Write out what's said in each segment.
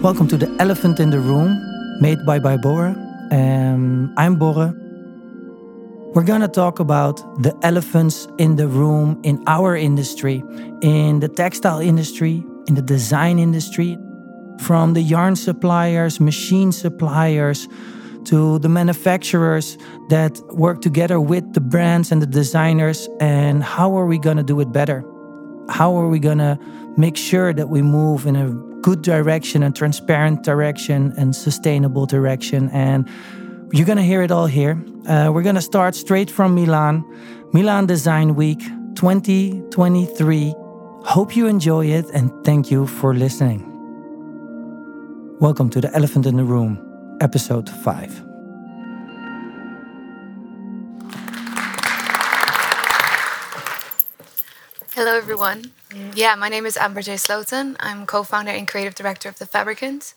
Welcome to the Elephant in the Room, made by BYBORRE. Um, I'm Borre. We're gonna talk about the elephants in the room in our industry, in the textile industry, in the design industry, from the yarn suppliers, machine suppliers, to the manufacturers that work together with the brands and the designers. And how are we gonna do it better? How are we gonna make sure that we move in a good direction and transparent direction and sustainable direction. And you're going to hear it all here. Uh, we're going to start straight from Milan, Milan Design Week 2023. Hope you enjoy it and thank you for listening. Welcome to The Elephant in the Room, episode 5. Hello, everyone. Yeah, my name is Amber Jae Slooten. I'm co founder and creative director of The Fabricant.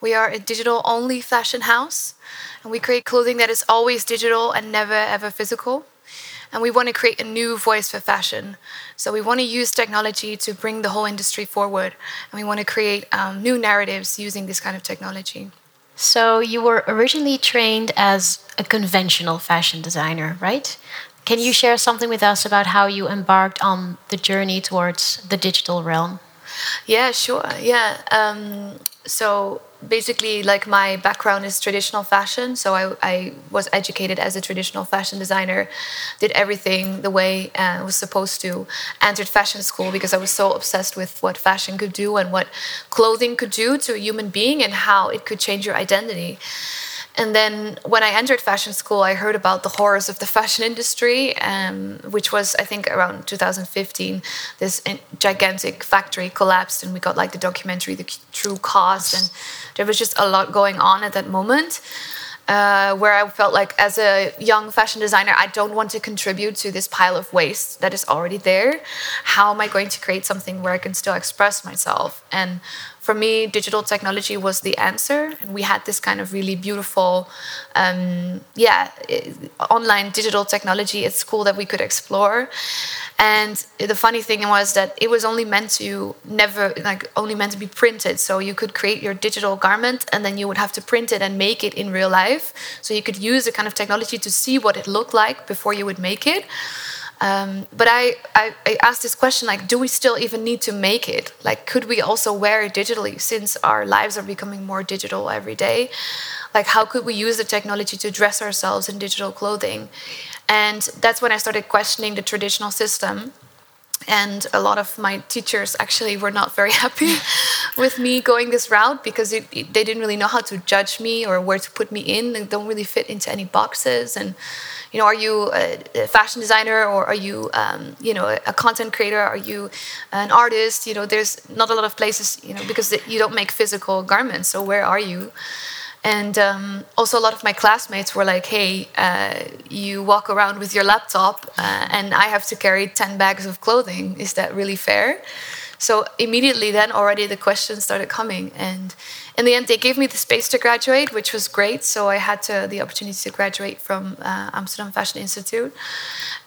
We are a digital only fashion house, and we create clothing that is always digital and never ever physical. And we want to create a new voice for fashion. So we want to use technology to bring the whole industry forward, and we want to create um, new narratives using this kind of technology. So you were originally trained as a conventional fashion designer, right? Can you share something with us about how you embarked on the journey towards the digital realm? Yeah, sure. Yeah. Um, so basically, like my background is traditional fashion. So I, I, was educated as a traditional fashion designer, did everything the way uh, I was supposed to, entered fashion school because I was so obsessed with what fashion could do and what clothing could do to a human being and how it could change your identity. And then when I entered fashion school, I heard about the horrors of the fashion industry, um, which was, I think, around 2015. This gigantic factory collapsed, and we got like the documentary, The True Cost. And there was just a lot going on at that moment. Uh, where I felt like, as a young fashion designer, I don't want to contribute to this pile of waste that is already there. How am I going to create something where I can still express myself? And for me, digital technology was the answer. And we had this kind of really beautiful, um, yeah, online digital technology at school that we could explore. And the funny thing was that it was only meant to never, like, only meant to be printed. So you could create your digital garment and then you would have to print it and make it in real life. So you could use the kind of technology to see what it looked like before you would make it. Um, but I, I, I, asked this question like, do we still even need to make it? Like, could we also wear it digitally since our lives are becoming more digital every day? Like, how could we use the technology to dress ourselves in digital clothing? And that's when I started questioning the traditional system. And a lot of my teachers actually were not very happy with me going this route because it, it, they didn't really know how to judge me or where to put me in. They don't really fit into any boxes. And you know, are you a, fashion designer or are you, um, you know, a content creator? Are you an artist? You know, there's not a lot of places, you know, because you don't make physical garments. So where are you? And um, also, a lot of my classmates were like, hey, uh, you walk around with your laptop uh, and I have to carry 10 bags of clothing. Is that really fair? So, immediately then, already the questions started coming. And in the end, they gave me the space to graduate, which was great. So I had to, the opportunity to graduate from uh, Amsterdam Fashion Institute.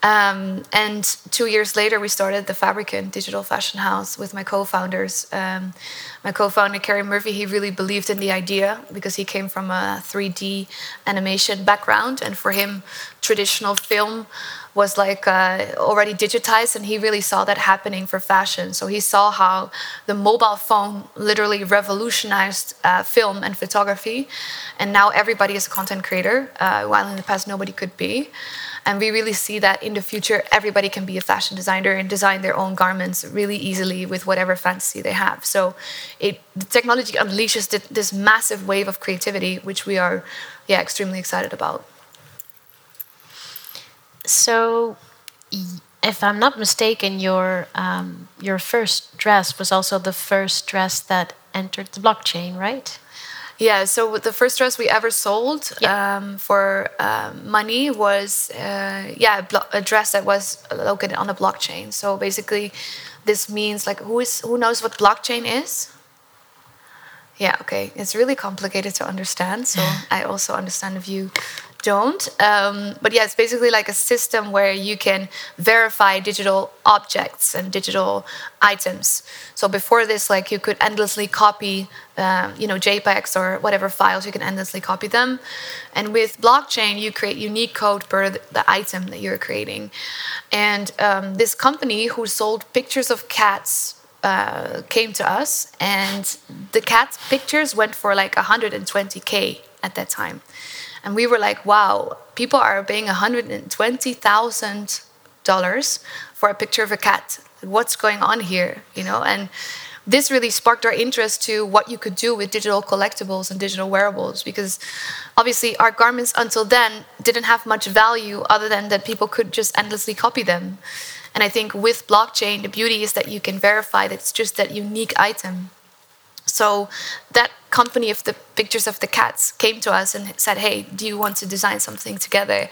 Um, and two years later, we started the Fabricant Digital Fashion House with my co-founders. Um, my co-founder Kerry Murphy, he really believed in the idea because he came from a 3D animation background, and for him, traditional film was like uh, already digitized and he really saw that happening for fashion so he saw how the mobile phone literally revolutionized uh, film and photography. And now everybody is a content creator uh, while in the past nobody could be. And we really see that in the future everybody can be a fashion designer and design their own garments really easily with whatever fantasy they have. So it, the technology unleashes this massive wave of creativity which we are yeah extremely excited about. So, if I'm not mistaken, your um, your first dress was also the first dress that entered the blockchain, right? Yeah. So the first dress we ever sold yeah. um, for um, money was uh, yeah a, a dress that was located on a blockchain. So basically, this means like who is who knows what blockchain is? Yeah, okay. It's really complicated to understand. So I also understand if you don't. Um, but yeah, it's basically like a system where you can verify digital objects and digital items. So before this, like you could endlessly copy, um, you know, JPEGs or whatever files. You can endlessly copy them. And with blockchain, you create unique code per the item that you're creating. And um, this company who sold pictures of cats uh, came to us, and the cat pictures went for like 120k at that time. And we were like, wow, people are paying $120,000 for a picture of a cat. What's going on here? You know, and this really sparked our interest to what you could do with digital collectibles and digital wearables because obviously our garments until then didn't have much value other than that people could just endlessly copy them. And I think with blockchain, the beauty is that you can verify that it's just that unique item. So that company of the pictures of the cats came to us and said, "Hey, do you want to design something together?"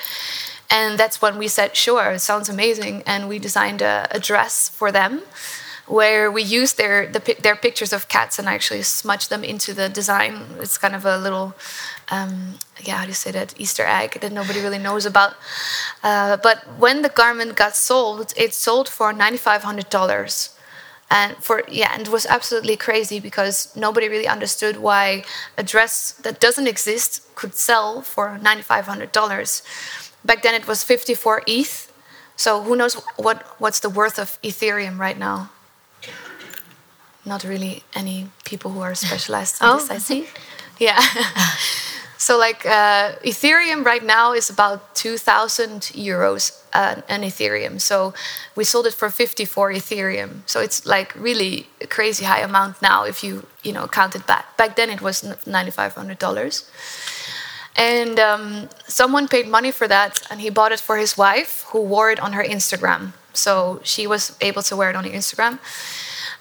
And that's when we said, "Sure, sounds amazing." And we designed a, a dress for them, where we used their the, their pictures of cats and actually smudged them into the design. It's kind of a little, um, yeah, how do you say that? Easter egg that nobody really knows about. Uh, but when the garment got sold, it sold for ninety five hundred dollars and for yeah and it was absolutely crazy because nobody really understood why a dress that doesn't exist could sell for $9500 back then it was 54 eth so who knows what what's the worth of ethereum right now? Not really any people who are specialized in oh. this i see. Yeah So, like uh, Ethereum right now is about 2,000 euros uh, an Ethereum. So, we sold it for 54 Ethereum. So, it's like really a crazy high amount now if you you know count it back. Back then, it was $9,500. And um, someone paid money for that, and he bought it for his wife, who wore it on her Instagram. So she was able to wear it on her Instagram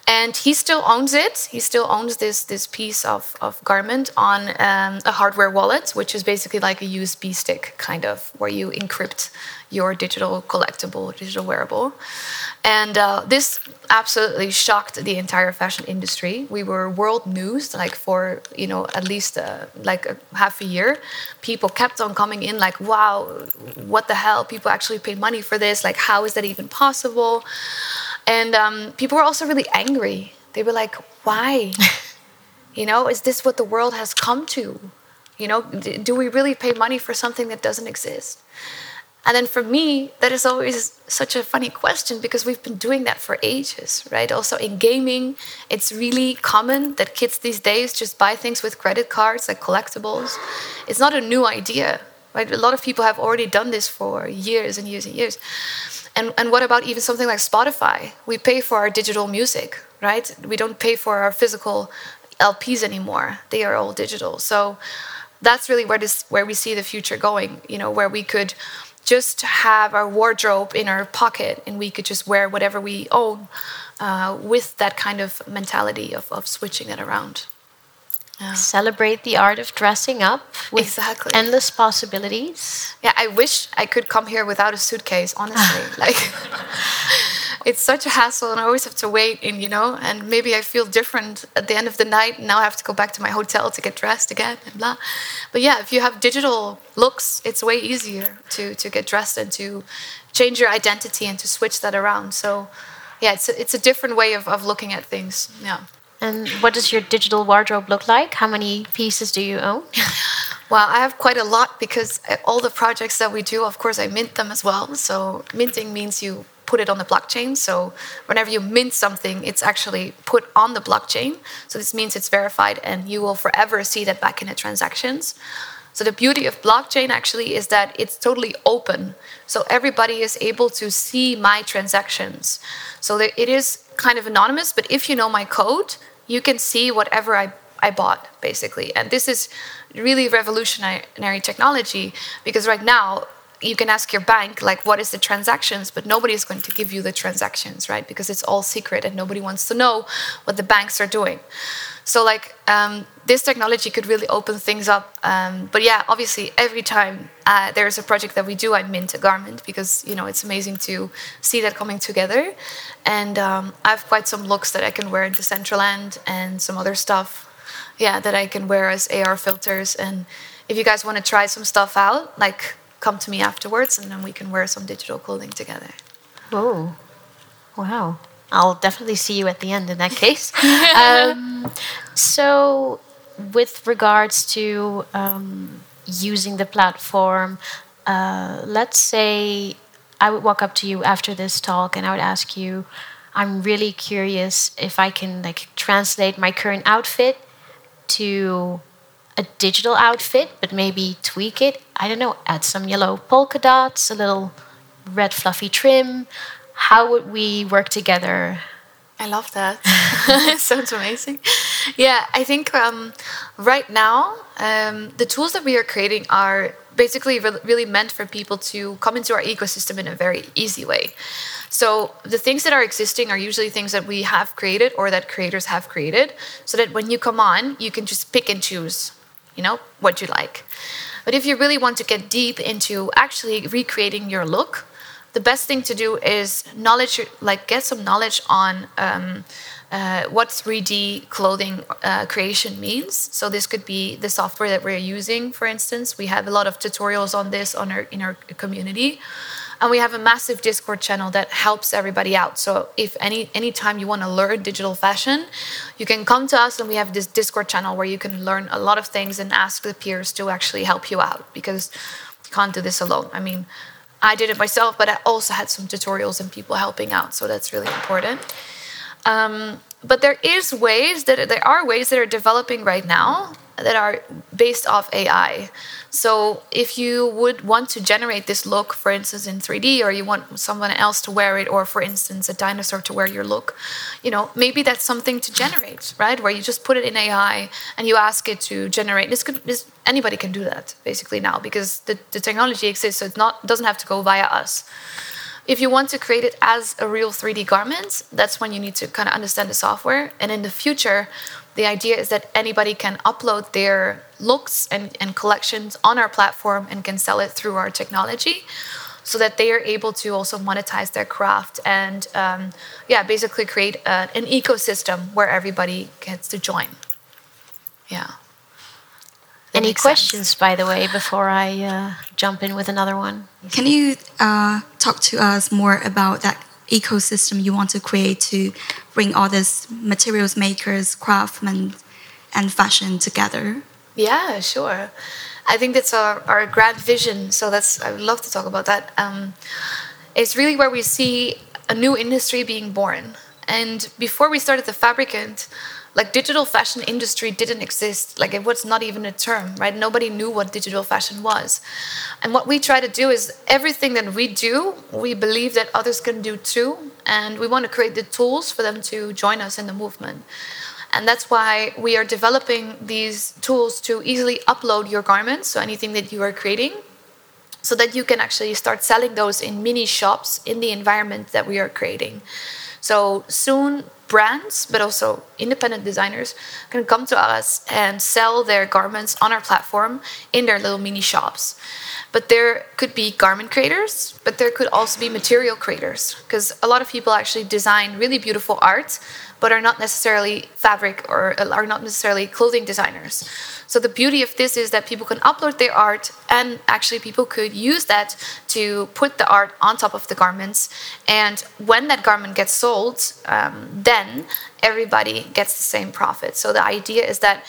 and he still owns it. He still owns this this piece of, of garment on um, a hardware wallet, which is basically like a USB stick, kind of, where you encrypt your digital collectible, digital wearable. And uh, this absolutely shocked the entire fashion industry. We were world news, like for you know at least uh, like a half a year. People kept on coming in, like, "Wow, what the hell? People actually paid money for this. Like, how is that even possible?" And um, people were also really angry. They were like, why? you know, is this what the world has come to? You know, do we really pay money for something that doesn't exist? And then for me, that is always such a funny question because we've been doing that for ages, right? Also in gaming, it's really common that kids these days just buy things with credit cards, like collectibles. It's not a new idea, right? A lot of people have already done this for years and years and years. And, and what about even something like Spotify? We pay for our digital music, right? We don't pay for our physical LPs anymore. They are all digital. So that's really where this where we see the future going, you know, where we could just have our wardrobe in our pocket and we could just wear whatever we own uh, with that kind of mentality of, of switching it around. Yeah. Celebrate the art of dressing up with exactly. endless possibilities. Yeah, I wish I could come here without a suitcase, honestly. like it's such a hassle and I always have to wait and you know, and maybe I feel different at the end of the night and now I have to go back to my hotel to get dressed again and blah. But yeah, if you have digital looks, it's way easier to to get dressed and to change your identity and to switch that around. So yeah, it's a, it's a different way of, of looking at things. Yeah. And what does your digital wardrobe look like? How many pieces do you own? well, I have quite a lot because uh, all the projects that we do, of course, I mint them as well. So, minting means you put it on the blockchain. So, whenever you mint something, it's actually put on the blockchain. So, this means it's verified and you will forever see that back in the transactions. So the beauty of blockchain actually is that it's totally open. So everybody is able to see my transactions. So it is kind of anonymous, but if you know my code, you can see whatever I, I bought, basically. And this is really revolutionary technology because right now you can ask your bank like what is the transactions but nobody is going to give you the transactions right because it's all secret and nobody wants to know what the banks are doing so like um, this technology could really open things up. Um, but yeah, obviously every time uh, there's a project that we do, I mint a garment because you know it's amazing to see that coming together. And um, I have quite some looks that I can wear in Decentraland and some other stuff. Yeah, that I can wear as AR filters and if you guys want to try some stuff out, like come to me afterwards and then we can wear some digital clothing together. Oh, wow. I'll definitely see you at the end in that case. um, so, with regards to um, using the platform, uh, let's say I would walk up to you after this talk and I would ask you, I'm really curious if I can like translate my current outfit to a digital outfit, but maybe tweak it. I don't know, add some yellow polka dots, a little red fluffy trim. How would we work together? I love that. it sounds amazing. Yeah, I think um, right now um, the tools that we are creating are basically re- really meant for people to come into our ecosystem in a very easy way. So the things that are existing are usually things that we have created or that creators have created, so that when you come on, you can just pick and choose, you know, what you like. But if you really want to get deep into actually recreating your look, the best thing to do is knowledge, like get some knowledge on. Um, uh, what 3D clothing uh, creation means. So this could be the software that we're using, for instance. We have a lot of tutorials on this on our in our community, and we have a massive Discord channel that helps everybody out. So if any anytime you want to learn digital fashion, you can come to us, and we have this Discord channel where you can learn a lot of things and ask the peers to actually help you out because you can't do this alone. I mean. I did it myself, but I also had some tutorials and people helping out, so that's really important. Um, but there is ways that there are ways that are developing right now that are based off AI. So if you would want to generate this look, for instance, in 3D, or you want someone else to wear it, or for instance, a dinosaur to wear your look, you know, maybe that's something to generate, right? Where you just put it in AI and you ask it to generate. This could this, anybody can do that basically now because the, the technology exists, so it not doesn't have to go via us. If you want to create it as a real 3D garment, that's when you need to kind of understand the software. And in the future, the idea is that anybody can upload their looks and, and collections on our platform and can sell it through our technology so that they are able to also monetize their craft and um, yeah basically create a, an ecosystem where everybody gets to join yeah any questions, sense. by the way, before I uh, jump in with another one? Can you uh, talk to us more about that ecosystem you want to create to bring all these materials makers, craftsmen, and fashion together? Yeah, sure. I think that's our, our grand vision. So that's I would love to talk about that. Um, it's really where we see a new industry being born. And before we started the Fabricant, like digital fashion industry didn't exist. Like it was not even a term right? Nobody knew what digital fashion was. And what we try to do is everything that we do we believe that others can do too. And we want to create the tools for them to join us in the movement. And that's why we are developing these tools to easily upload your garments so anything that you are creating so that you can actually start selling those in mini shops in the environment that we are creating. So soon brands, but also independent designers, can come to us and sell their garments on our platform in their little mini shops. But there could be garment creators, but there could also be material creators, because a lot of people actually design really beautiful art, but are not necessarily fabric or are not necessarily clothing designers. So the beauty of this is that people can upload their art, and actually people could use that to put the art on top of the garments. And when that garment gets sold, um, then everybody gets the same profit. So the idea is that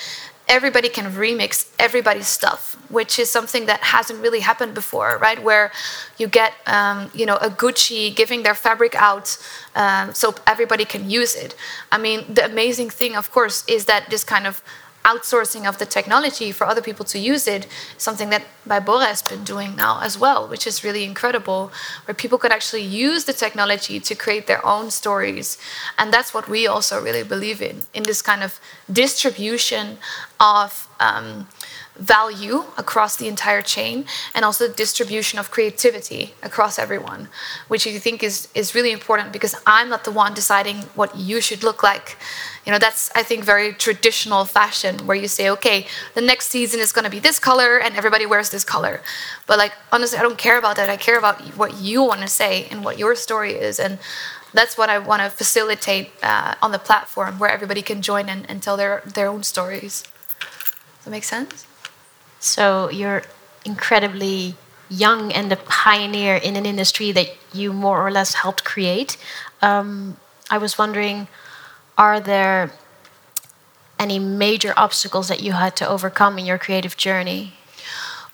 everybody can remix everybody's stuff, which is something that hasn't really happened before, right? Where you get, um, you know, a Gucci giving their fabric out um, so everybody can use it. I mean, the amazing thing, of course, is that this kind of outsourcing of the technology for other people to use it, something that BYBORRE has been doing now as well, which is really incredible, where people could actually use the technology to create their own stories. And that's what we also really believe in, in this kind of distribution of um, value across the entire chain and also the distribution of creativity across everyone which i think is, is really important because i'm not the one deciding what you should look like you know that's i think very traditional fashion where you say okay the next season is going to be this color and everybody wears this color. But like honestly i don't care about that. I care about what you want to say and what your story is. And that's what i want to facilitate uh, on the platform where everybody can join and, and tell their, their own stories. Does that make sense? So you're incredibly young and a pioneer in an industry that you more or less helped create. Um, I was wondering, are there any major obstacles that you had to overcome in your creative journey?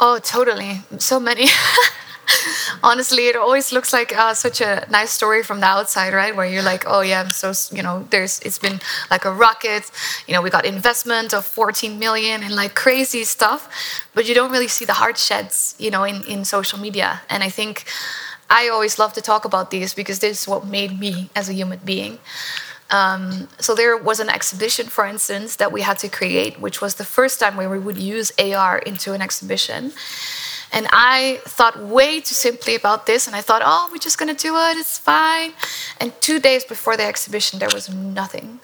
Oh, totally. So many. honestly, it always looks like uh, such a nice story from the outside, right? Where you're like, oh yeah, I'm so you know, there's it's been like a rocket. You know, we got investment of 14 million and like crazy stuff, but you don't really see the hard sheds, you know, in in social media. And I think I always love to talk about these because this is what made me as a human being. Um, so there was an exhibition, for instance, that we had to create, which was the first time where we would use AR into an exhibition. And I thought way too simply about this, and I thought, oh, we're just gonna do it, it's fine. And two days before the exhibition, there was nothing.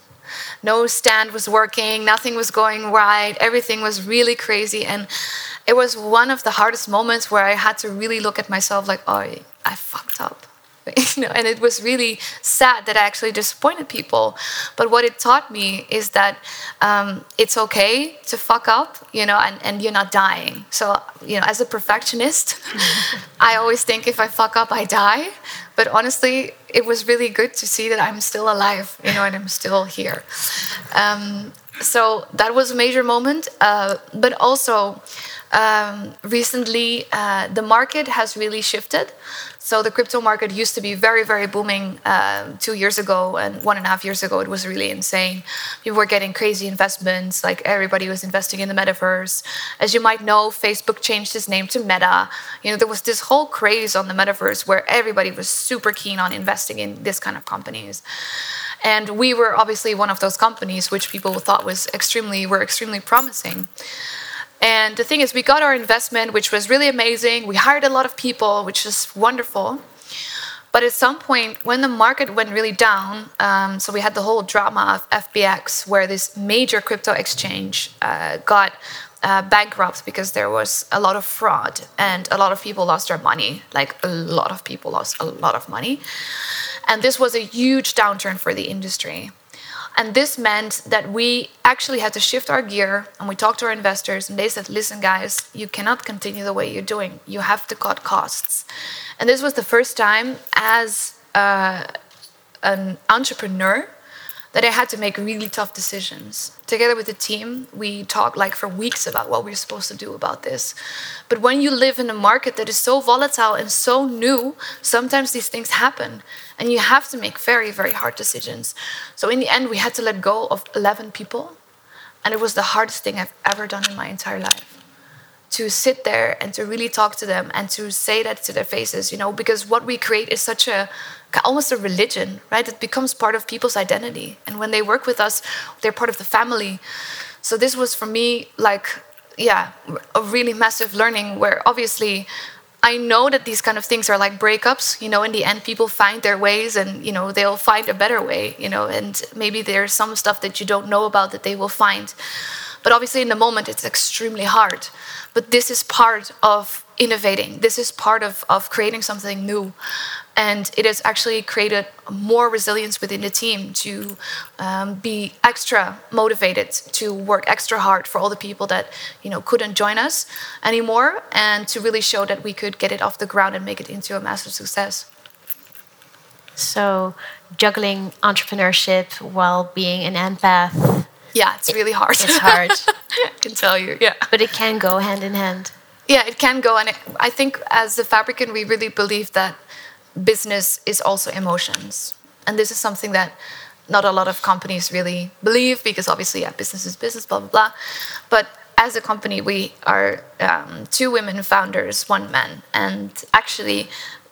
No stand was working, nothing was going right, everything was really crazy. And it was one of the hardest moments where I had to really look at myself like, oh, I fucked up. you know, and it was really sad that I actually disappointed people. But what it taught me is that um, it's okay to fuck up, you know, and, and you're not dying. So, you know, as a perfectionist, I always think if I fuck up, I die. But honestly, it was really good to see that I'm still alive, you know, and I'm still here. Um, so that was a major moment. Uh, but also, um, recently, uh, the market has really shifted. So the crypto market used to be very, very booming uh, two years ago and one and a half years ago. It was really insane. People were getting crazy investments. Like everybody was investing in the metaverse. As you might know, Facebook changed its name to Meta. You know, there was this whole craze on the metaverse where everybody was super keen on investing in this kind of companies. And we were obviously one of those companies which people thought was extremely were extremely promising. And the thing is, we got our investment, which was really amazing. We hired a lot of people, which is wonderful. But at some point, when the market went really down, um, so we had the whole drama of FTX, where this major crypto exchange uh, got uh, bankrupt because there was a lot of fraud and a lot of people lost their money. Like a lot of people lost a lot of money. And this was a huge downturn for the industry. And this meant that we actually had to shift our gear and we talked to our investors and they said, listen, guys, you cannot continue the way you're doing. You have to cut costs. And this was the first time as uh, an entrepreneur that I had to make really tough decisions. Together with the team, we talked like for weeks about what we we're supposed to do about this. But when you live in a market that is so volatile and so new, sometimes these things happen and you have to make very, very hard decisions. So in the end, we had to let go of 11 people, and it was the hardest thing I've ever done in my entire life. To sit there and to really talk to them and to say that to their faces, you know, because what we create is such a almost a religion, right? It becomes part of people's identity. And when they work with us, they're part of the family. So this was for me like, yeah, a really massive learning where obviously I know that these kind of things are like breakups. You know, in the end, people find their ways, and you know they'll find a better way. You know, and maybe there's some stuff that you don't know about that they will find. But obviously, in the moment, it's extremely hard. But this is part of innovating. This is part of, of creating something new. And it has actually created more resilience within the team to um, be extra motivated to work extra hard for all the people that you know couldn't join us anymore, and to really show that we could get it off the ground and make it into a massive success. So, juggling entrepreneurship while being an empath. Yeah, it's really hard. It's hard. I can tell you. Yeah. But it can go hand in hand. Yeah, it can go. And it, I think as the Fabricant, we really believe that business is also emotions. And this is something that not a lot of companies really believe because obviously, yeah, business is business, blah, blah, blah. But as a company, we are um, two women founders, one man. And actually,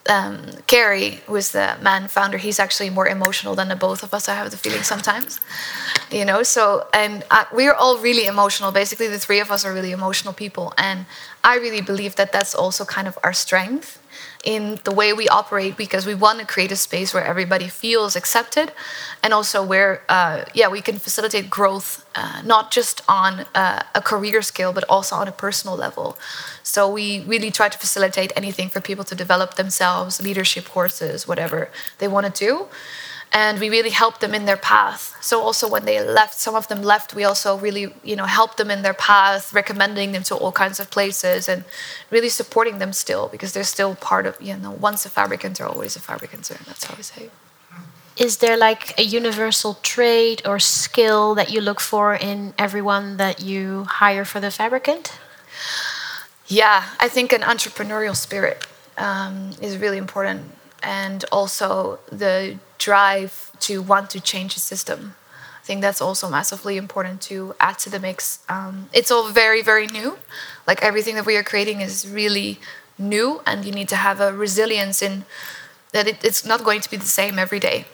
um, Kerry, who is the man founder, he's actually more emotional than the both of us. I have the feeling sometimes, you know. So, and I, we're all really emotional. Basically, the three of us are really emotional people, and I really believe that that's also kind of our strength in the way we operate because we want to create a space where everybody feels accepted and also where uh, yeah we can facilitate growth uh, not just on uh, a career scale but also on a personal level. So we really try to facilitate anything for people to develop themselves leadership courses whatever they want to do and we really helped them in their path. So also when they left some of them left we also really you know helped them in their path recommending them to all kinds of places and really supporting them still because they're still part of you know once a fabricant they're always a fabricant that's how i say is there like a universal trait or skill that you look for in everyone that you hire for the fabricant? Yeah i think an entrepreneurial spirit um, is really important and also the drive to want to change the system. I think that's also massively important to add to the mix. Um, it's all very, very new. Like everything that we are creating is really new, and you need to have a resilience in that it, it's not going to be the same every day.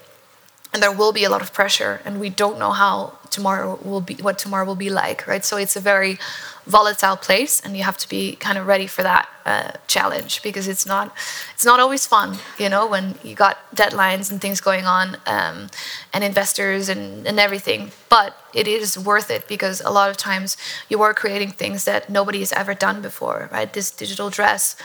And there will be a lot of pressure, and we don't know how tomorrow will be, what tomorrow will be like, right? So it's a very volatile place and you have to be kind of ready for that uh, challenge because it's not it's not always fun you know when you got deadlines and things going on um, and investors and, and everything but it is worth it because a lot of times you are creating things that nobody has ever done before right this digital dress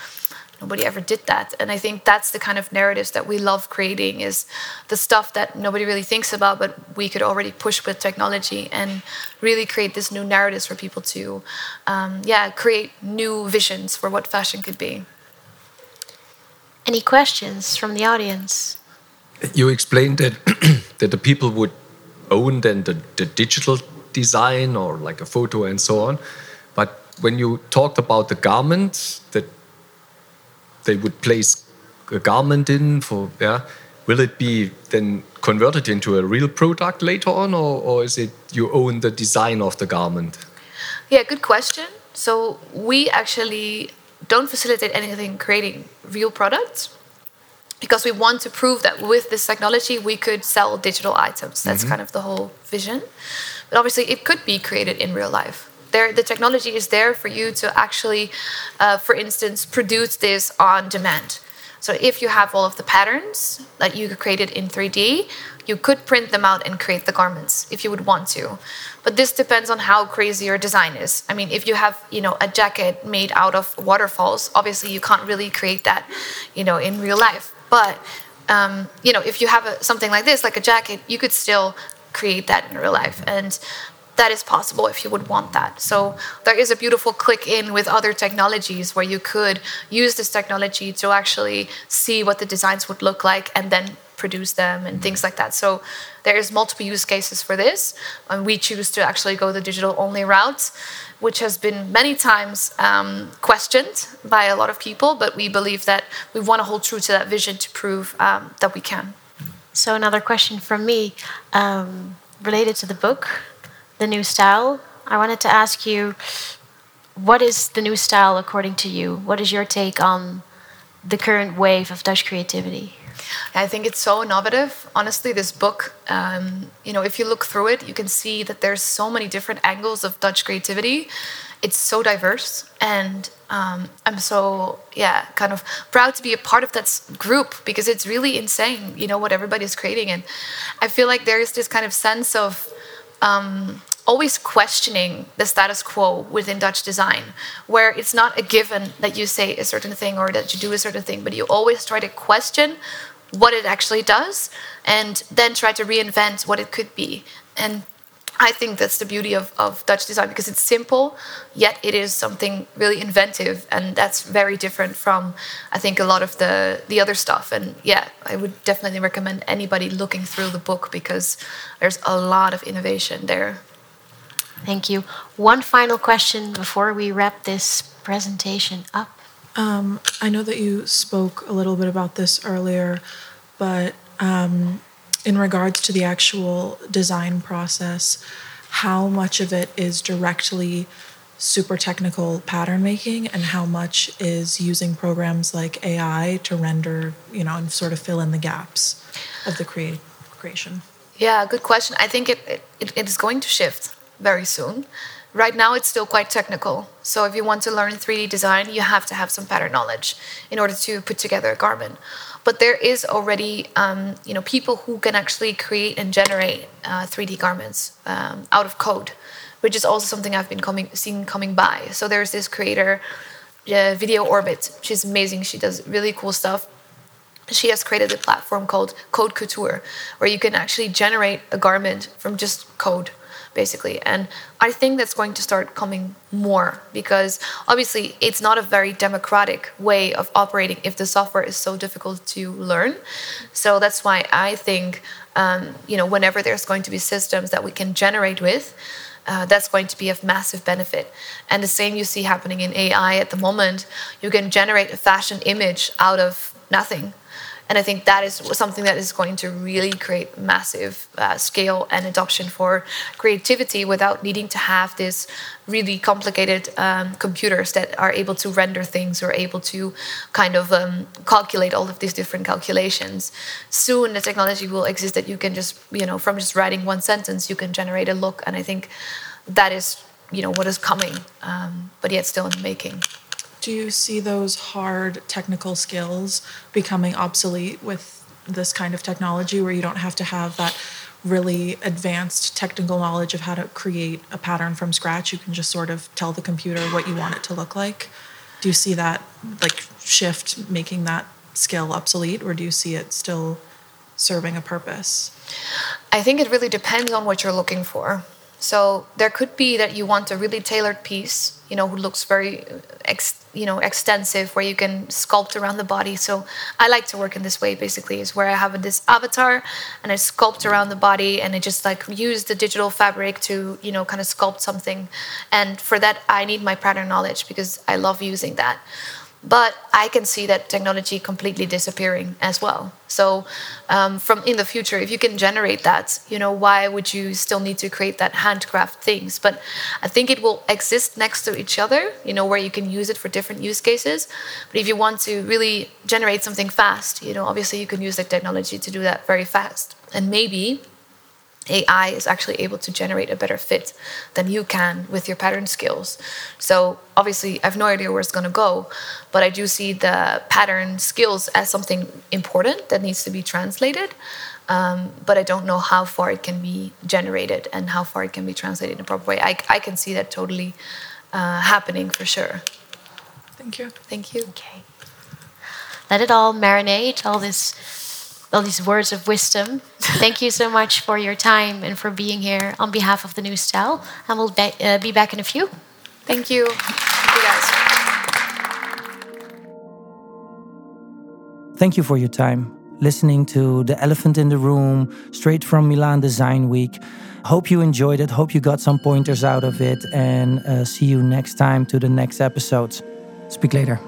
nobody ever did that. And i think that's the kind of narratives that we love creating is the stuff that nobody really thinks about but we could already push with technology and really create this new narratives for people to um, yeah create new visions for what fashion could be. Any questions from the audience? You explained that that the people would own then the, the digital design or like a photo and so on. But when you talked about the garment that they would place a garment in for yeah. Will it be then converted into a real product later on or, or is it you own the design of the garment? Yeah good question. So we actually don't facilitate anything creating real products because we want to prove that with this technology we could sell digital items. That's mm -hmm. kind of the whole vision. But obviously it could be created in real life there, the technology is there for you to actually, uh, for instance, produce this on demand. So if you have all of the patterns that you created in 3D, you could print them out and create the garments if you would want to. But this depends on how crazy your design is. I mean, if you have, you know, a jacket made out of waterfalls, obviously you can't really create that, you know, in real life. But um, you know, if you have a, something like this, like a jacket, you could still create that in real life. And that is possible if you would want that. So there is a beautiful click in with other technologies where you could use this technology to actually see what the designs would look like and then produce them and things like that. So there is multiple use cases for this, and we choose to actually go the digital only route, which has been many times um, questioned by a lot of people. But we believe that we want to hold true to that vision to prove um, that we can. So another question from me um, related to the book the New Stijl, I wanted to ask you what is the New Stijl according to you? What is your take on the current wave of Dutch creativity? I think it's so innovative. Honestly, this book, um, you know, if you look through it, you can see that there's so many different angles of Dutch creativity. It's so diverse, and um, I'm so yeah, kind of proud to be a part of that group because it's really insane. You know what everybody's creating, and I feel like there's this kind of sense of um, always questioning the status quo within Dutch design, where it's not a given that you say a certain thing or that you do a certain thing, but you always try to question what it actually does and then try to reinvent what it could be. And I think that's the beauty of, of Dutch design because it's simple, yet it is something really inventive, and that's very different from I think a lot of the the other stuff. And yeah, I would definitely recommend anybody looking through the book because there's a lot of innovation there. Thank you. One final question before we wrap this presentation up. Um, I know that you spoke a little bit about this earlier, but um, in regards to the actual design process, how much of it is directly super technical pattern making and how much is using programs like AI to render, you know, and sort of fill in the gaps of the create, creation? Yeah, good question. I think it, it, it is going to shift very soon. Right now, it's still quite technical. So, if you want to learn 3D design, you have to have some pattern knowledge in order to put together a garment. But there is already, um, you know, people who can actually create and generate uh, 3D garments um, out of code, which is also something I've been coming, seeing coming by. So there's this creator, uh, Video Orbit. She's amazing. She does really cool stuff. she has created a platform called Code Couture, where you can actually generate a garment from just code, basically. And I think that's going to start coming more because obviously it's not a very democratic way of operating if the software is so difficult to learn. So that's why I think, um, you know, whenever there's going to be systems that we can generate with, uh, that's going to be of massive benefit. And the same you see happening in AI at the moment. You can generate a fashion image out of nothing and I think that is something that is going to really create massive uh, scale and adoption for creativity without needing to have this really complicated um, computers that are able to render things or able to kind of um, calculate all of these different calculations. Soon the technology will exist that you can just, you know, from just writing one sentence, you can generate a look. And I think that is, you know, what is coming, um, but yet still in the making. Do you see those hard technical skills becoming obsolete with this kind of technology where you don't have to have that really advanced technical knowledge of how to create a pattern from scratch? You can just sort of tell the computer what you want it to look like. Do you see that like shift making that skill obsolete or do you see it still serving a purpose? I think it really depends on what you're looking for. So there could be that you want a really tailored piece, you know, who looks very, ex, you know, extensive, where you can sculpt around the body. So I like to work in this way. Basically, is where I have this avatar and I sculpt around the body, and I just like use the digital fabric to, you know, kind of sculpt something. And for that, I need my pattern knowledge because I love using that. But I can see that technology completely disappearing as well. So, um, from in the future, if you can generate that, you know, why would you still need to create that handcraft things? But I think it will exist next to each other, you know, where you can use it for different use cases. But if you want to really generate something fast, you know, obviously you can use the technology to do that very fast. And maybe AI is actually able to generate a better fit than you can with your pattern skills. So obviously, I have no idea where it's going to go, but I do see the pattern skills as something important that needs to be translated. Um, but I don't know how far it can be generated and how far it can be translated in a proper way. I, I can see that totally uh, happening for sure. Thank you. Thank you. Okay. Let it all marinate, all this all these words of wisdom. Thank you so much for your time and for being here on behalf of the New Stijl. And we'll be, uh, be back in a few. Thank you. Thank you, guys. Thank you for your time listening to The Elephant in the Room straight from Milan Design Week. Hope you enjoyed it. Hope you got some pointers out of it. And uh, see you next time to the next episodes. Speak later.